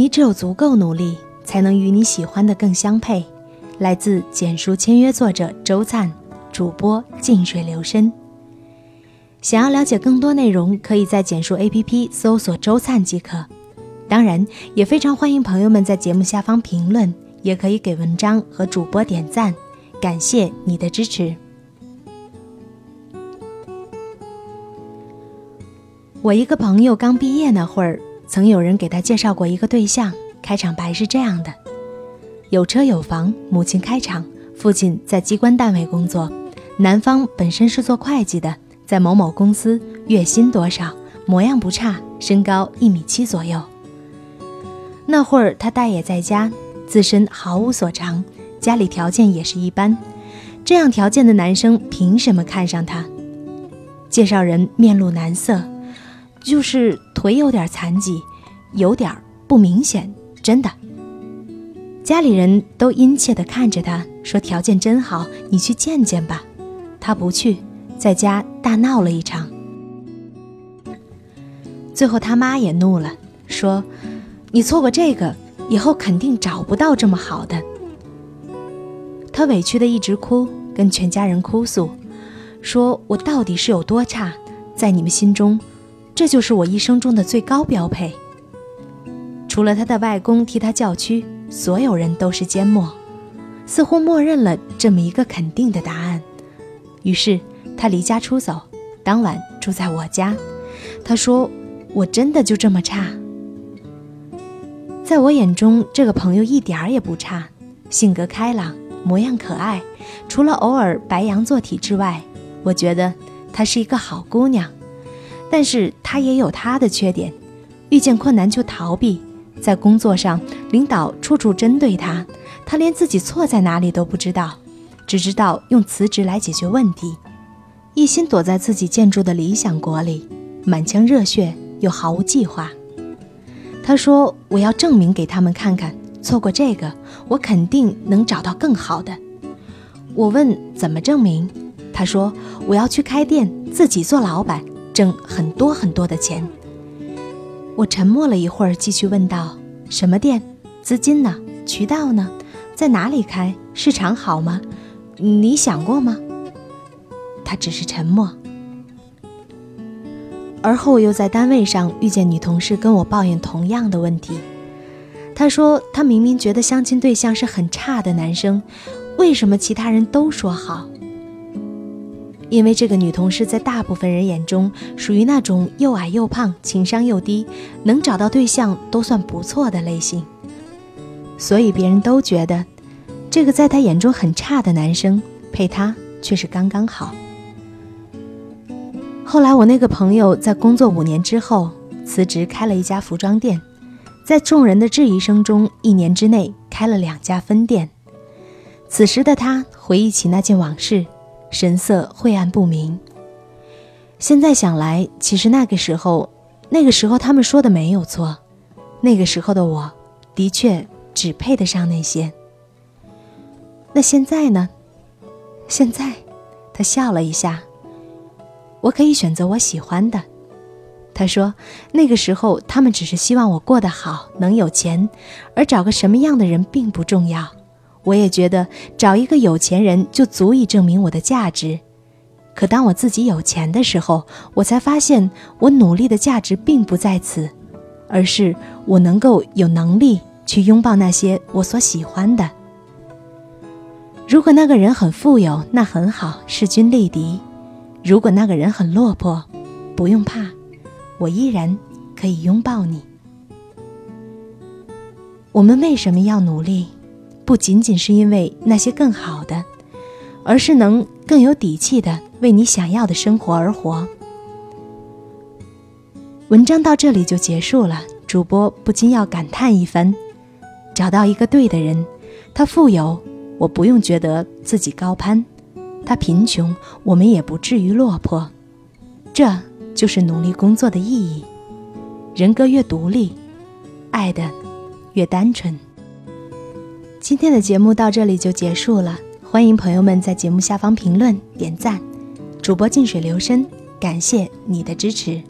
你只有足够努力，才能与你喜欢的更相配。来自简书签约作者周灿，主播静水流深。想要了解更多内容，可以在简书 APP 搜索周灿即可。当然，也非常欢迎朋友们在节目下方评论，也可以给文章和主播点赞，感谢你的支持。我一个朋友刚毕业那会儿，曾有人给他介绍过一个对象，开场白是这样的：有车有房，母亲开厂，父亲在机关单位工作，男方本身是做会计的，在某某公司，月薪多少，模样不差，身高一米七左右。那会儿他待业在家，自身毫无所长，家里条件也是一般，这样条件的男生凭什么看上他？介绍人面露难色。就是腿有点残疾，有点不明显，真的。家里人都殷切地看着他，说条件真好，你去见见吧。他不去，在家大闹了一场。最后他妈也怒了，说：“你错过这个，以后肯定找不到这么好的。”他委屈的一直哭，跟全家人哭诉，说我到底是有多差，在你们心中。这就是我一生中的最高标配。除了他的外公替他叫屈，所有人都是缄默，似乎默认了这么一个肯定的答案。于是他离家出走，当晚住在我家。他说：“我真的就这么差？”在我眼中，这个朋友一点儿也不差，性格开朗，模样可爱，除了偶尔白羊座体之外，我觉得她是一个好姑娘。但是他也有他的缺点，遇见困难就逃避，在工作上领导处处针对他，他连自己错在哪里都不知道，只知道用辞职来解决问题，一心躲在自己建筑的理想国里，满腔热血又毫无计划。他说：“我要证明给他们看看，错过这个，我肯定能找到更好的。”我问：“怎么证明？”他说：“我要去开店，自己做老板。”挣很多很多的钱。我沉默了一会儿，继续问道：“什么店？资金呢？渠道呢？在哪里开？市场好吗？你想过吗？”他只是沉默。而后又在单位上遇见女同事跟我抱怨同样的问题。她说：“她明明觉得相亲对象是很差的男生，为什么其他人都说好？”因为这个女同事在大部分人眼中属于那种又矮又胖、情商又低，能找到对象都算不错的类型，所以别人都觉得这个在她眼中很差的男生配她却是刚刚好。后来我那个朋友在工作五年之后辞职，开了一家服装店，在众人的质疑声中，一年之内开了两家分店。此时的他回忆起那件往事。神色晦暗不明。现在想来，其实那个时候，那个时候他们说的没有错，那个时候的我，的确只配得上那些。那现在呢？现在，他笑了一下。我可以选择我喜欢的。他说，那个时候他们只是希望我过得好，能有钱，而找个什么样的人并不重要。我也觉得找一个有钱人就足以证明我的价值，可当我自己有钱的时候，我才发现我努力的价值并不在此，而是我能够有能力去拥抱那些我所喜欢的。如果那个人很富有，那很好，势均力敌；如果那个人很落魄，不用怕，我依然可以拥抱你。我们为什么要努力？不仅仅是因为那些更好的，而是能更有底气的为你想要的生活而活。文章到这里就结束了，主播不禁要感叹一番：找到一个对的人，他富有，我不用觉得自己高攀；他贫穷，我们也不至于落魄。这就是努力工作的意义。人格越独立，爱的越单纯。今天的节目到这里就结束了，欢迎朋友们在节目下方评论点赞，主播静水流深，感谢你的支持。